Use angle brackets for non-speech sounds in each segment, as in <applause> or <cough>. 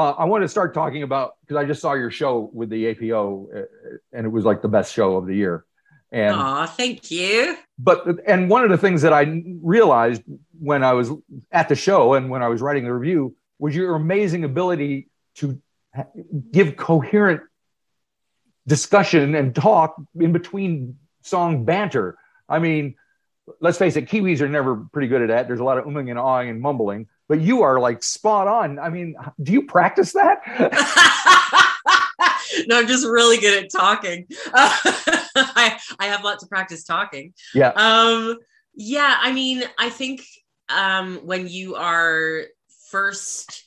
uh, I want to start talking about because I just saw your show with the APO, uh, and it was like the best show of the year. And Aw, thank you. but and one of the things that I realized when I was at the show and when I was writing the review was your amazing ability to give coherent discussion and talk in between song banter. I mean, let's face it, Kiwis are never pretty good at that. There's a lot of umming and ahhing and mumbling, but you are like spot on. I mean, do you practice that? <laughs> no, I'm just really good at talking. <laughs> I, I have lots of practice talking. Yeah. Um, yeah, I mean, I think um, when you are first,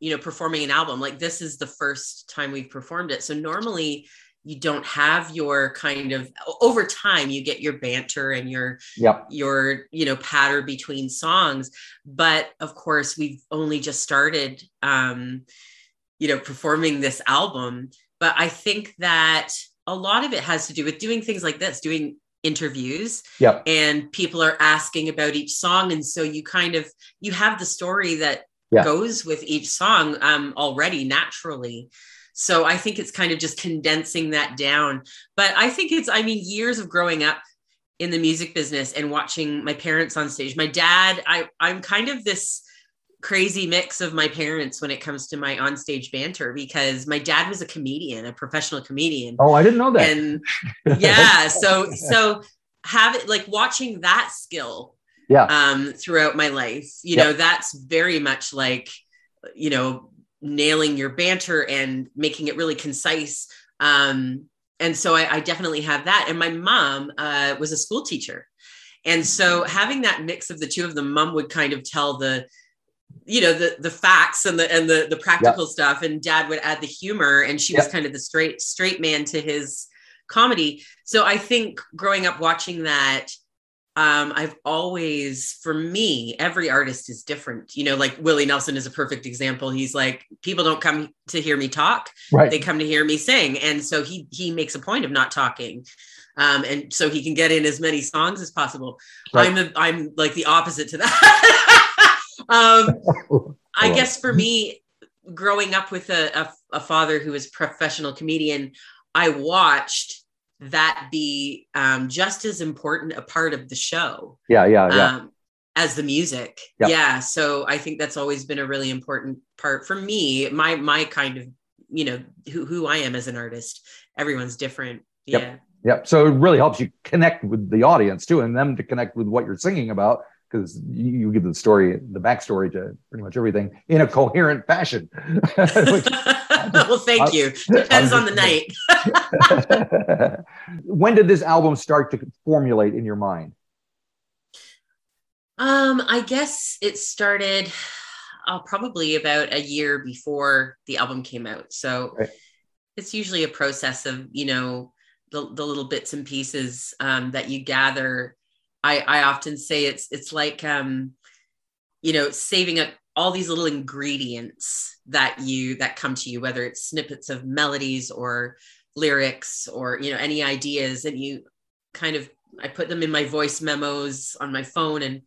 you know, performing an album, like this is the first time we've performed it. So normally you don't have your kind of over time you get your banter and your Yep. your you know patter between songs but of course we've only just started um you know performing this album but i think that a lot of it has to do with doing things like this doing interviews Yep. and people are asking about each song and so you kind of you have the story that Yeah. goes with each song um already naturally so i think it's kind of just condensing that down but i think it's i mean years of growing up in the music business and watching my parents on stage my dad i i'm kind of this crazy mix of my parents when it comes to my onstage banter because my dad was a comedian a professional comedian Oh, I didn't know that. and <laughs> yeah so so have it like watching that skill Yeah. um throughout my life you Yep. know that's very much like you know nailing your banter and making it really concise. Um and so I, I definitely have that. And my mom uh, was a school teacher. And so having that mix of the two of them mom would kind of tell the you know the the facts and the and the the practical stuff and dad would add the humor and she was kind of the straight straight man to his comedy. So i think growing up watching that um i've always for me every artist is different. You know like willie nelson is a perfect example. He's like people don't come to hear me talk. Right. they come to hear me sing. And so he he makes a point of not talking. Um and so he can get in as many songs as possible. Right. i'm the i'm like the opposite to that. <laughs> Um <laughs> I guess for me, growing up with a, a, a father who was professional comedian, I watched that be um, just as important a part of the show yeah. Yeah. Yeah. um, as the music. Yep. Yeah. So I think that's always been a really important part for me. My my kind of you know who who I am as an artist. Everyone's different. Yep. Yeah. Yep. So it really helps you connect with the audience too, and them to connect with what you're singing about because you, you give the story, the backstory to pretty much everything in a coherent fashion. <laughs> Which- <laughs> <laughs> well, thank you. <laughs> Depends on the night. <laughs> when did this album start to formulate in your mind? Um, I guess it started uh, probably about a year before the album came out. So Right. it's usually a process of, you know, the, the little bits and pieces um, that you gather. I, I often say it's it's like um, you know, saving up all these little ingredients that you that come to you, whether it's snippets of melodies or lyrics or you know any ideas, and you kind of I put them in my voice memos on my phone and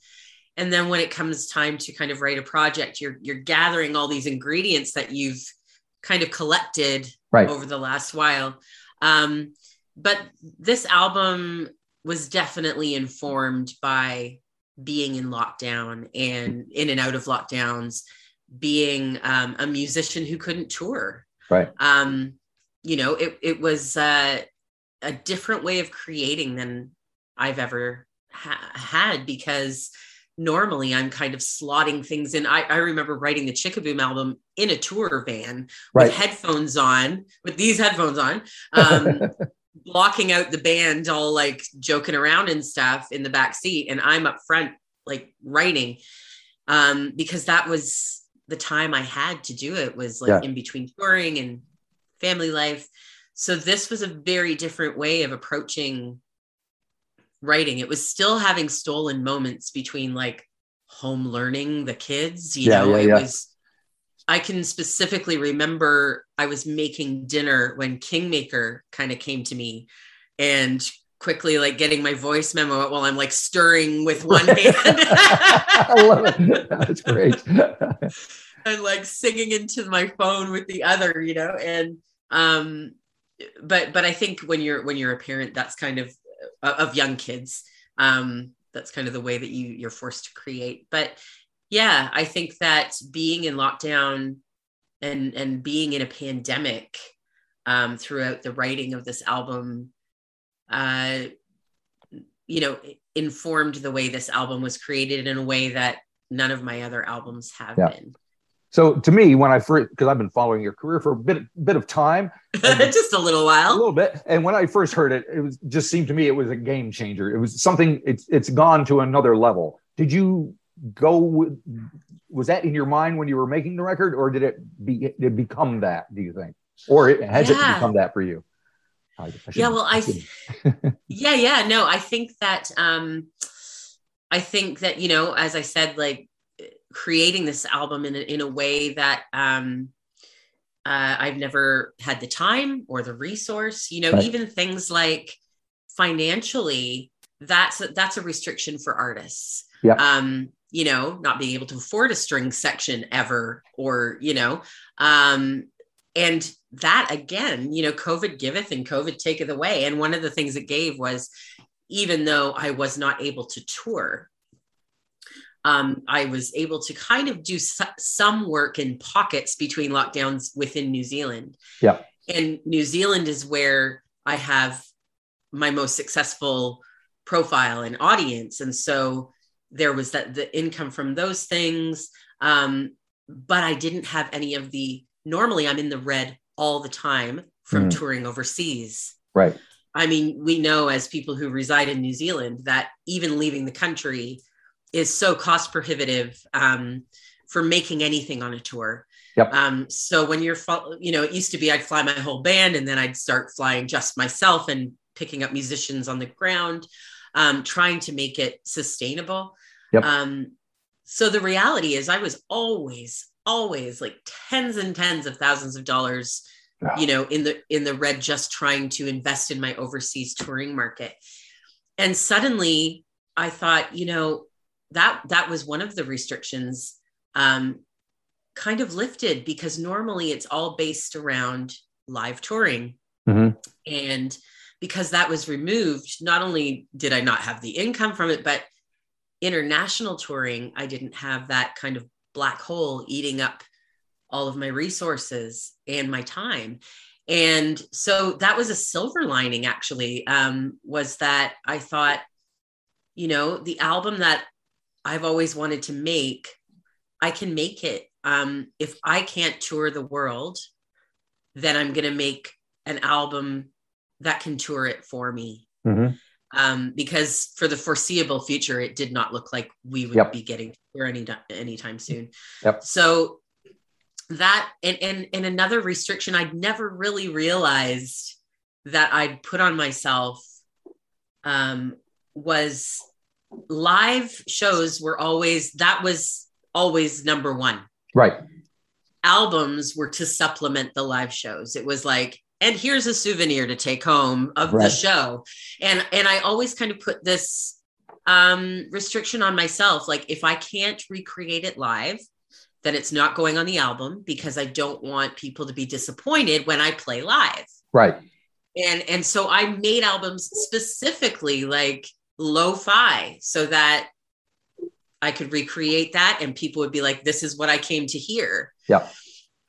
and then when it comes time to kind of write a project you're you're gathering all these ingredients that you've kind of collected Right. over the last while um but this album was definitely informed by being in lockdown and in and out of lockdowns being um, a musician who couldn't tour Right. um you know it it was uh, a different way of creating than I've ever ha- had because normally I'm kind of slotting things in. I, I remember writing the Chickaboom album in a tour van Right. with headphones on, with these headphones on, um, <laughs> blocking out the band, all like joking around and stuff in the back seat, and I'm up front like writing um, because that was the time I had to do it was like Yeah. in between touring and family life. So this was a very different way of approaching writing. It was still having stolen moments between like home learning the kids, you Yeah, know, yeah, it was I can specifically remember I was making dinner when Kingmaker kind of came to me and quickly like getting my voice memo while I'm like stirring with one hand. <laughs> I love it. That's great. <laughs> and like singing into my phone with the other, you know, and um but but I think when you're when you're a parent, that's kind of uh, of young kids. Um, that's kind of the way that you you're forced to create. But yeah, I think that being in lockdown and and being in a pandemic um, throughout the writing of this album, uh, you know, informed the way this album was created in a way that none of my other albums have yeah. been. So to me, when I first, because I've been following your career for a bit, bit of time, <laughs> just a little while, a little bit. And when I first heard it, it was just seemed to me it was a game changer. It was something. It's it's gone to another level. Did you go? With, was that in your mind when you were making the record, or did it be did it become that? Do you think, or has yeah. it become that for you? I, I yeah. Well, I. <laughs> yeah, yeah. No, I think that. um I think that you know, as I said, like creating this album in a, in a way that um, uh, I've never had the time or the resource. You know, right. even things like financially, that's a, that's a restriction for artists. Yeah. Um, you know, not being able to afford a string section ever, or you know, um, and that again, you know, COVID giveth and COVID taketh away. And one of the things it gave was, even though I was not able to tour, um, I was able to kind of do su- some work in pockets between lockdowns within New Zealand. Yeah. And New Zealand is where I have my most successful profile and audience. And so there was that the income from those things. Um, but I didn't have any of the normally I'm in the red all the time from mm. touring overseas. Right. I mean, we know as people who reside in New Zealand that even leaving the country, is so cost prohibitive um, for making anything on a tour. Yep. Um, so when you're, you know, it used to be I'd fly my whole band and then I'd start flying just myself and picking up musicians on the ground, um, trying to make it sustainable. Yep. Um, so the reality is I was always, always like tens and tens of thousands of dollars, you know, in the in the red just trying to invest in my overseas touring market. And suddenly I thought, you know, that that was one of the restrictions um, kind of lifted because normally it's all based around live touring mm-hmm. and because that was removed not only did i not have the income from it but international touring i didn't have that kind of black hole eating up all of my resources and my time and so that was a silver lining actually um, was that i thought you know the album that I've always wanted to make, I can make it. Um, if I can't tour the world, then I'm going to make an album that can tour it for me. Mm-hmm. Um, because for the foreseeable future, it did not look like we would yep. be getting tour any anytime soon. Yep. So that and, and and another restriction I'd never really realized that I'd put on myself um, was live shows were always that was always number one. Right. Albums were to supplement the live shows. It was like, and here's a souvenir to take home of right. the show. And and I always kind of put this um restriction on myself. Like if I can't recreate it live, then it's not going on the album because I don't want people to be disappointed when I play live. Right. And and so I made albums specifically like lo-fi so that I could recreate that and people would be like, this is what I came to hear. Yeah.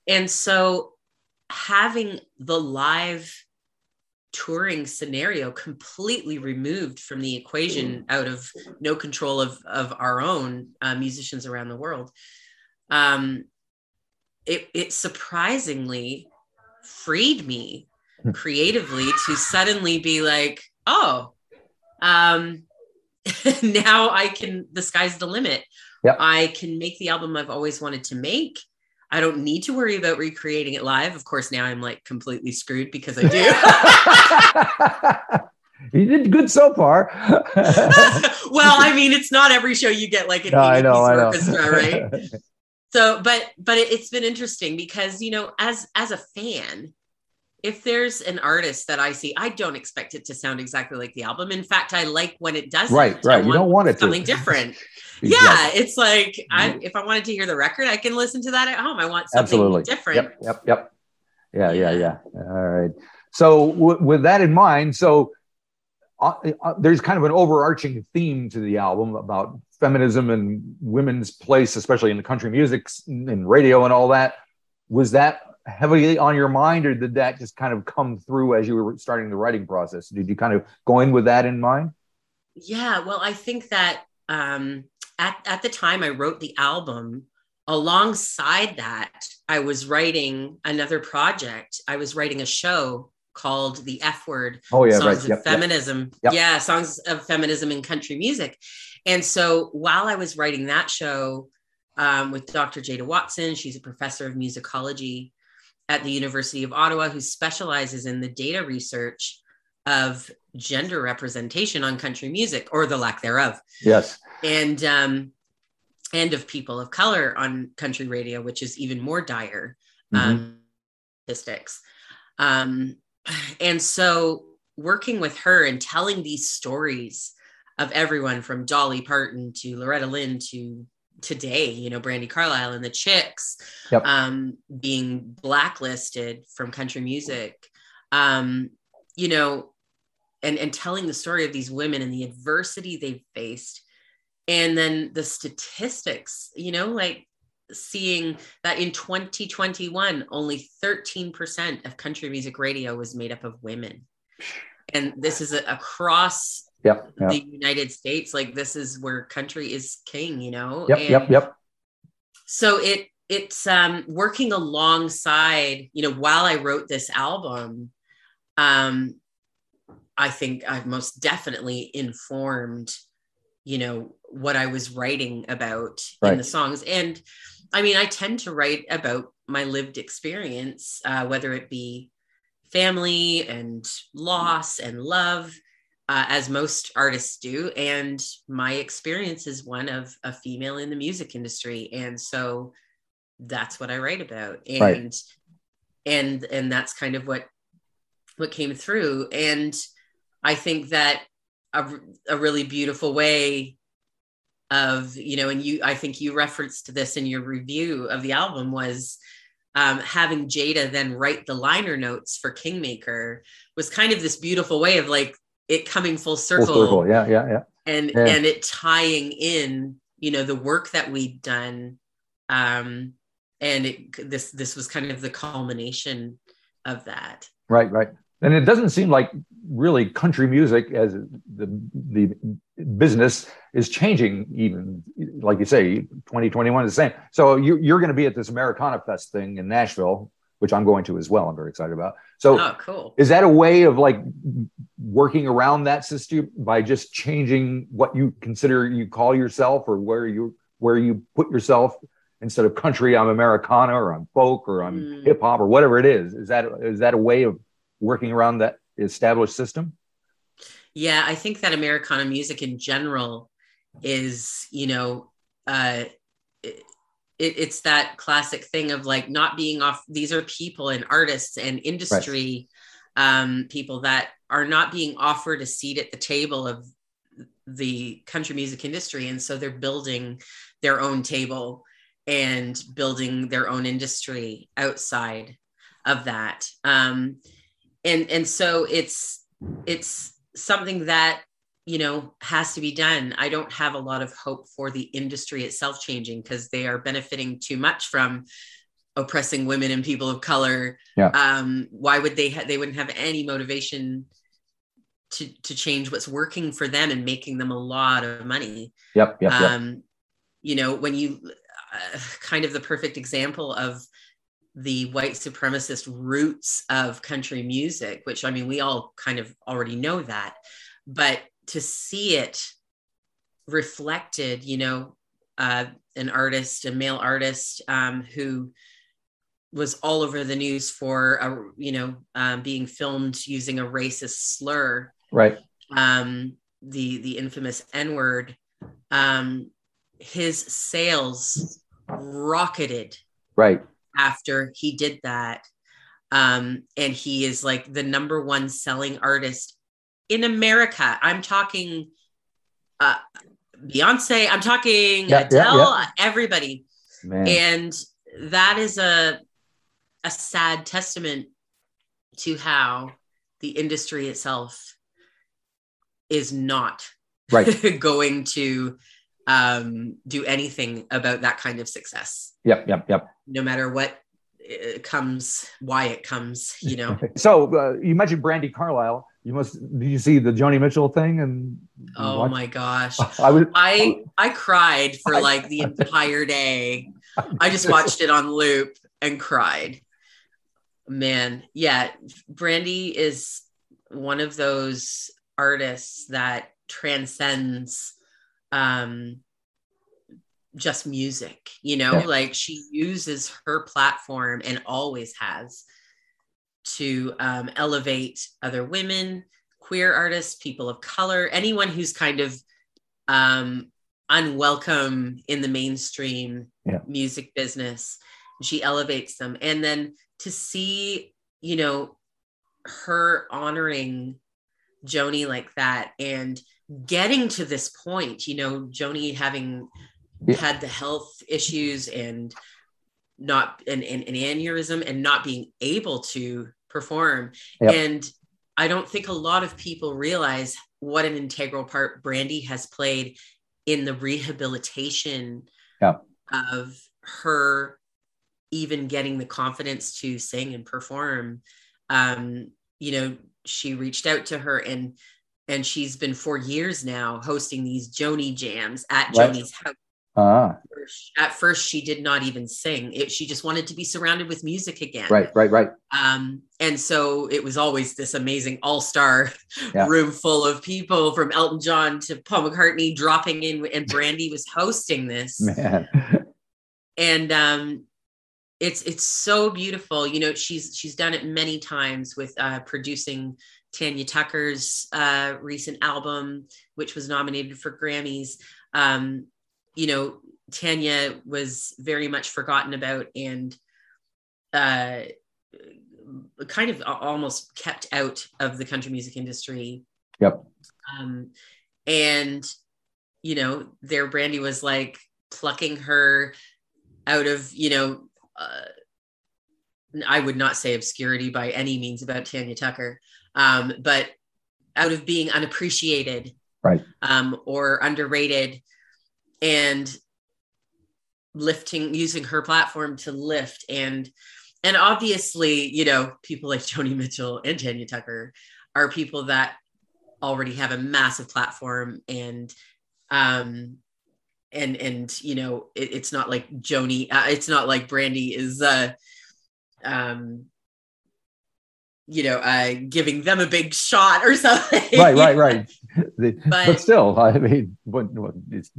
And so having the live touring scenario completely removed from the equation out of no control of, of our own uh, musicians around the world, um, it, it surprisingly freed me hmm. creatively to suddenly be like, oh, um, <laughs> now I can, the sky's the limit. Yep. I can make the album I've always wanted to make. I don't need to worry about recreating it live. Of course, now I'm like completely screwed because I do. <laughs> you did good so far. <laughs> well, I mean, it's not every show you get like an no, I know, I know. orchestra, right? <laughs> so, but but it, it's been interesting because you know, as as a fan, if there's an artist that I see, I don't expect it to sound exactly like the album. In fact, I like when it does. Right, right. You don't want it to something to. different. Yeah, it's like I, if I wanted to hear the record, I can listen to that at home. I want something Absolutely. different. Yep, yep, yep. Yeah, yeah, yeah. yeah. All right. So w- with that in mind, so uh, uh, there's kind of an overarching theme to the album about feminism and women's place, especially in the country music and radio and all that. Was that heavily on your mind, or did that just kind of come through as you were starting the writing process? Did you kind of go in with that in mind? Yeah, well, I think that um, at at the time I wrote the album, alongside that, I was writing another project. I was writing a show called the F Word. Oh yeah, songs right. of yep, feminism. Yep. Yeah, songs of feminism in country music. And so while I was writing that show um, with Dr. Jada Watson, she's a professor of musicology at the University of Ottawa who specializes in the data research of gender representation on country music or the lack thereof. Yes. And um, and of people of color on country radio, which is even more dire Mm-hmm. um, statistics. Um, and so working with her and telling these stories of everyone from Dolly Parton to Loretta Lynn to today, you know, Brandi Carlile and the Chicks Yep. um, being blacklisted from country music, um, you know, and, and telling the story of these women and the adversity they've faced. And then the statistics, you know, like seeing that in 2021, only 13% of country music radio was made up of women. And this is a, across Yep. Yep. the United States. Like this is where country is king, you know? Yep. And Yep. Yep. So it it's um working alongside, you know, while I wrote this album, um, I think I've most definitely informed, you know, what I was writing about in the songs. And I mean, I tend to write about my lived experience, uh, whether it be family and loss and love, uh, as most artists do. And my experience is one of a female in the music industry. And so that's what I write about. And Right. and and that's kind of what what came through. And I think that a, a really beautiful way of you know and you i think you referenced this in your review of the album was um, having jada then write the liner notes for kingmaker was kind of this beautiful way of like it coming full circle, Full circle. Yeah. Yeah. Yeah. and Yeah. and it tying in you know the work that we'd done um and it this this was kind of the culmination of that Right. Right. And it doesn't seem like really country music as the the business is changing. Even like you say, 2021 is the same. So you, you're going to be at this Americana Fest thing in Nashville, which I'm going to as well. I'm very excited about. So oh cool is that a way of like working around that system by just changing what you consider you call yourself or where you where you put yourself instead of country i'm americana or i'm folk or i'm Mm. hip hop or whatever it is is that is that a way of working around that established system Yeah, I think that Americana music in general is, you know, uh, it, it's that classic thing of like not being off. These are people and artists and industry um, people that are not being offered a seat at the table of the country music industry, and so they're building their own table and building their own industry outside of that. Um, and and so it's it's something that you know has to be done i don't have a lot of hope for the industry itself changing because they are benefiting too much from oppressing women and people of color Yeah. um why would they ha- they wouldn't have any motivation to to change what's working for them and making them a lot of money yep yep, yep. um you know when you uh, kind of the perfect example of the white supremacist roots of country music which i mean we all kind of already know that but to see it reflected you know uh, an artist a male artist um, who was all over the news for a, you know um, being filmed using a racist slur. Right. Um, the the infamous N word, um, his sales rocketed. Right after he did that. Um, and he is like the number one selling artist in America. I'm talking uh, Beyonce, I'm talking Yeah, yeah, Adele, everybody. Man. And that is a a sad testament to how the industry itself is not right. <laughs> going to um, do anything about that kind of success, Yep. Yep. Yep. no matter what uh, comes, why it comes, you know. <laughs> So uh, you mentioned Brandi Carlile. You must. Did you see the Joni Mitchell thing? And Oh watched- my gosh. <laughs> I was. I I cried for like the entire day. I just watched it on loop and cried. Man, yeah, Brandi is one of those artists that transcends um just music, you know, Yeah. like she uses her platform and always has to um, elevate other women, queer artists, people of color, anyone who's kind of um, unwelcome in the mainstream Yeah. music business. She elevates them. And then to see, you know, her honoring Joni like that and getting to this point, you know, Joni having Yeah. had the health issues and not an, an, an aneurysm and not being able to perform. Yep. And I don't think a lot of people realize what an integral part Brandi has played in the rehabilitation Yeah. of her even getting the confidence to sing and perform. Um, you know, she reached out to her and and she's been for years now hosting these Joni jams at Right. Joni's house. Ah, At first, she did not even sing. It, she just wanted to be surrounded with music again. right. Right. Right. Um, and so it was always this amazing all-star <laughs> Yeah. room full of people from Elton John to Paul McCartney dropping in and Brandi was hosting this. Man. <laughs> And um it's it's so beautiful. You know, she's she's done it many times with uh producing Tanya Tucker's uh recent album, which was nominated for Grammys. Um, you know, Tanya was very much forgotten about and uh kind of almost kept out of the country music industry. Yep. Um, and you know, their Brandi was like plucking her out of, you know, uh, I would not say obscurity by any means about Tanya Tucker, um, but out of being unappreciated, Right. um, or underrated, and lifting, using her platform to lift. And and obviously, you know, people like Joni Mitchell and Tanya Tucker are people that already have a massive platform and um and and you know it, it's not like joni uh, it's not like brandi is uh um you know uh giving them a big shot or <laughs> something right. Right. Right. <laughs> But, But- still, I mean, what, what,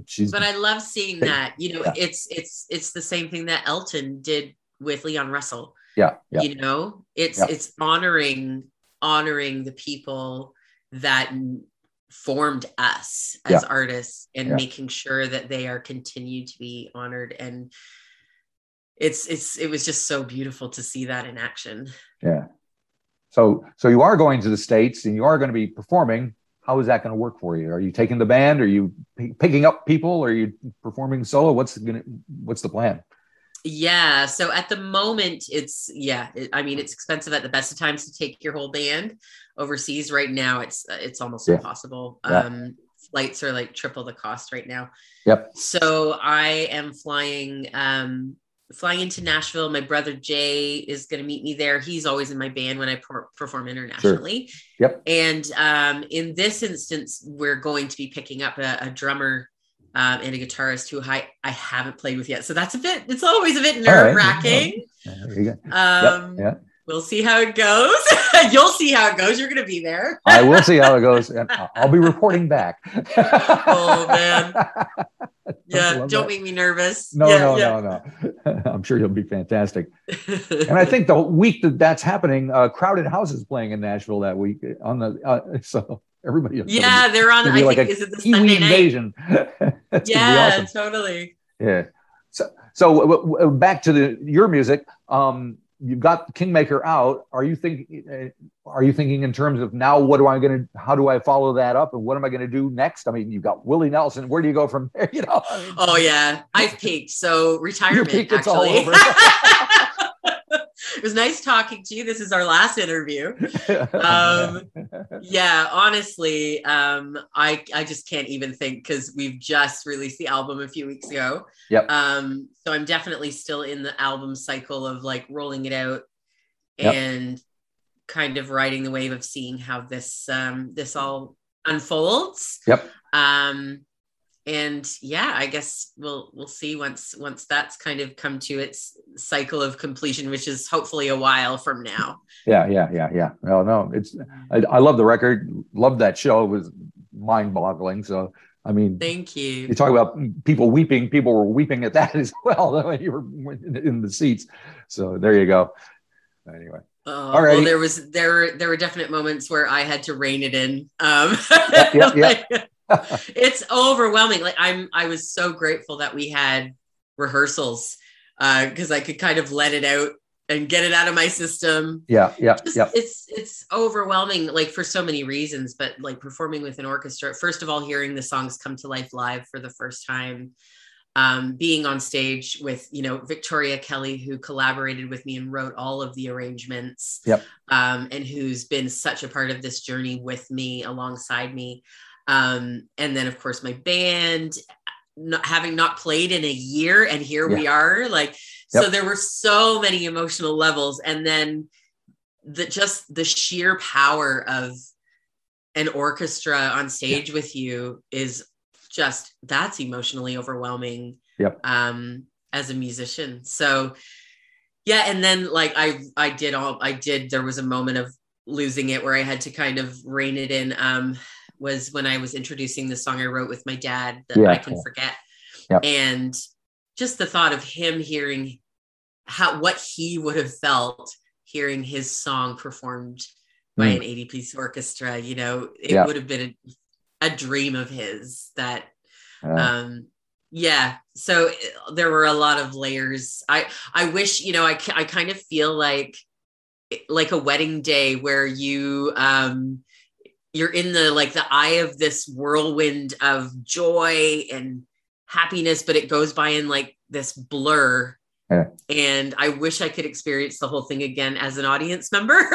she's. but i love seeing that you know yeah. it's it's it's the same thing that elton did with leon russell yeah. Yeah. you know it's Yeah. it's honoring honoring the people that formed us as artists and making sure that they are continued to be honored and it's it's it was just so beautiful to see that in action Yeah. So, so you are going to the states and you are going to be performing. How is that going to work for you? Are you taking the band? Are you p- picking up people? Are you performing solo? What's going to, what's the plan? yeah so at the moment it's yeah it, i mean it's expensive at the best of times to take your whole band overseas right now it's it's almost Yeah. impossible Yeah. um flights are like triple the cost right now Yep. so i am flying um flying into nashville my brother jay is going to meet me there he's always in my band when i per- perform internationally Yep. and um in this instance we're going to be picking up a, a drummer um, and a guitarist who I, I haven't played with yet. So that's a bit, it's always a bit nerve wracking. Yeah, there you go. We'll see how it goes. <laughs> You'll see how it goes. You're going to be there. I will see how it <laughs> goes. And I'll- be reporting back. <laughs> Oh, man. Yeah. Don't that? make me nervous. No, yeah, no, yeah. no, no. I'm sure you'll be fantastic. And I think the week that that's happening, uh, Crowded House is playing in Nashville that week on the, uh, so everybody. yeah, they're on, I like think, is it the Sunday invasion. Yeah, awesome. totally. Yeah. So, so back to the your music. Um, you've got Kingmaker out. Are you thinking? Uh, are you thinking in terms of now? What do I going to? How do I follow that up? And what am I going to do next? I mean, you've got Willie Nelson. Where do you go from there? <laughs> You know. I mean, oh yeah, I've peaked. So retirement. Peaked, actually. <laughs> it was nice talking to you. This is our last interview. <laughs> Um, yeah, honestly, um, I I just can't even think because we've just released the album a few weeks ago. Yep. Um, so I'm definitely still in the album cycle of like rolling it out yep. and kind of riding the wave of seeing how this um, this all unfolds. Yep. Um, and yeah i guess we'll we'll see once once that's kind of come to its cycle of completion which is hopefully a while from now. Yeah yeah yeah yeah. No no it's i, I love the record. Love that show. It was mind-boggling. So i mean thank you. you talk about people weeping. People were weeping at that <laughs> as well. When <laughs> you were in the seats. So there you go. Anyway. Uh, well, there was there there were definite moments where I had to rein it in. Um, <laughs> yeah. It's overwhelming. Like I'm, I was so grateful that we had rehearsals because uh, I could kind of let it out and get it out of my system. Yeah, yeah, yeah. It's it's overwhelming, like for so many reasons. But like performing with an orchestra, first of all, hearing the songs come to life live for the first time, um, being on stage with you know Victoria Kelly, who collaborated with me and wrote all of the arrangements. Yep. Um, and who's been such a part of this journey with me alongside me. Um, and then, of course, my band, not, having not played in a year, and here yeah. we are. Like, yep. so there were so many emotional levels. And then the just the sheer power of an orchestra on stage yeah. with you is just that's emotionally overwhelming. Yep. Um, as a musician. So yeah, and then like I I did all I did there was a moment of losing it where I had to kind of rein it in. Um was when I was introducing the song I wrote with my dad that yeah. I can forget. Yep. And just the thought of him hearing how what he would have felt hearing his song performed by mm. an 80 piece orchestra, you know, it yep. would have been a, a, dream of his that um yeah so there were a lot of layers i i wish you know i i kind of feel like like a wedding day where you um you're in the like the eye of this whirlwind of joy and happiness but it goes by in like this blur yeah. and i wish i could experience the whole thing again as an audience member <laughs>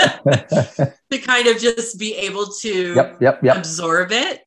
<laughs> to kind of just be able to yep, yep, yep. absorb it